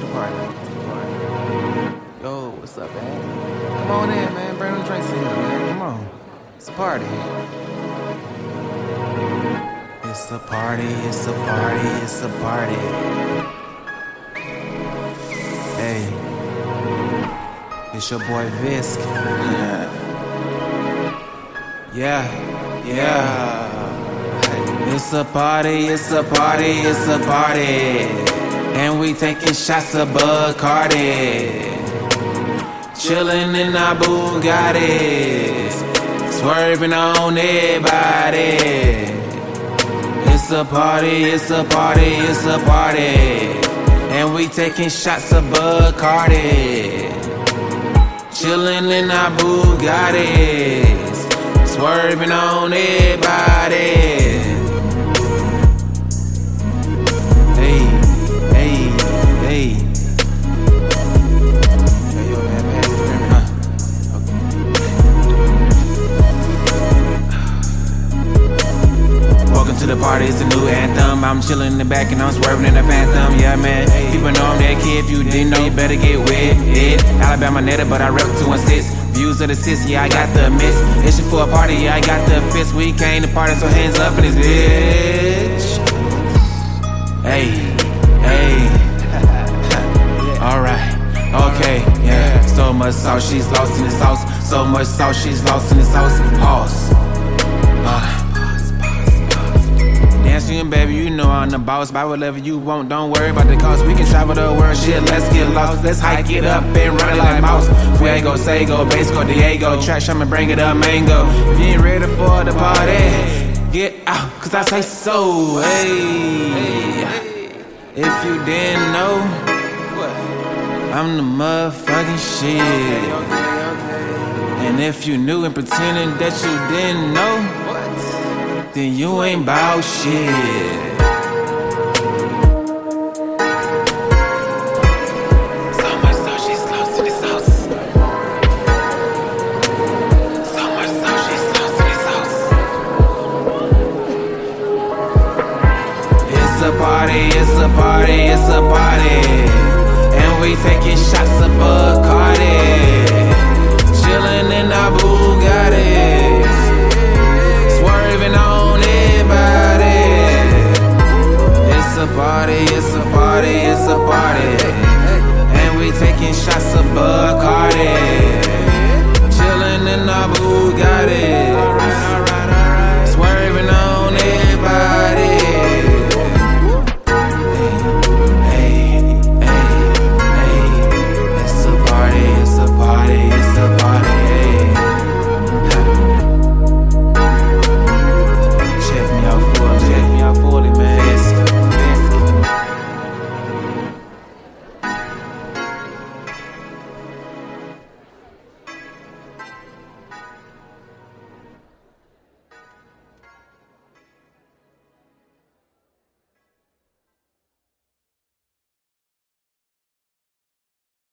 to the party. Yo, what's up, man? Come on in, man. Bring them drinks in, man. Come on. It's a party. It's a party. It's a party. It's a party. Hey, it's your boy Visk. Yeah. Yeah. yeah. It's a party, it's a party, it's a party. And we taking shots of Bacardi. Chillin' in our Bugattis. Swerving on everybody. It's a party, it's a party, it's a party. And we taking shots of Bacardi. Chillin' in our Bugattis. Swerving on everybody. The party, it's a new anthem. I'm chillin' in the back and I'm swerving in the phantom. Yeah, man. People know I'm that kid. If you didn't know, you better get with it. Alabama native, but I rep 216. Views of the sis, yeah, I got the miss. Issue for a party, yeah, I got the fist. We came to party, so hands up in this bitch. Hey, hey. Alright, okay, yeah. So much sauce, she's lost in the sauce. So much sauce, she's lost in the sauce. Pause. Uh. Dancing, baby, you know I'm the boss. Buy whatever you want, don't worry about the cost. We can travel the world, shit, let's get lost. Let's hike it up and run it like mouse. Fuego, Sego, base go, Diego. Trash, I'ma bring it up, mango. If you ain't ready for the party, get out, cause I say so. Hey, if you didn't know, I'm the motherfucking shit. And if you knew and pretending that you didn't know, then you ain't bout shit. It's a party, it's a party, it's a party. it's a party.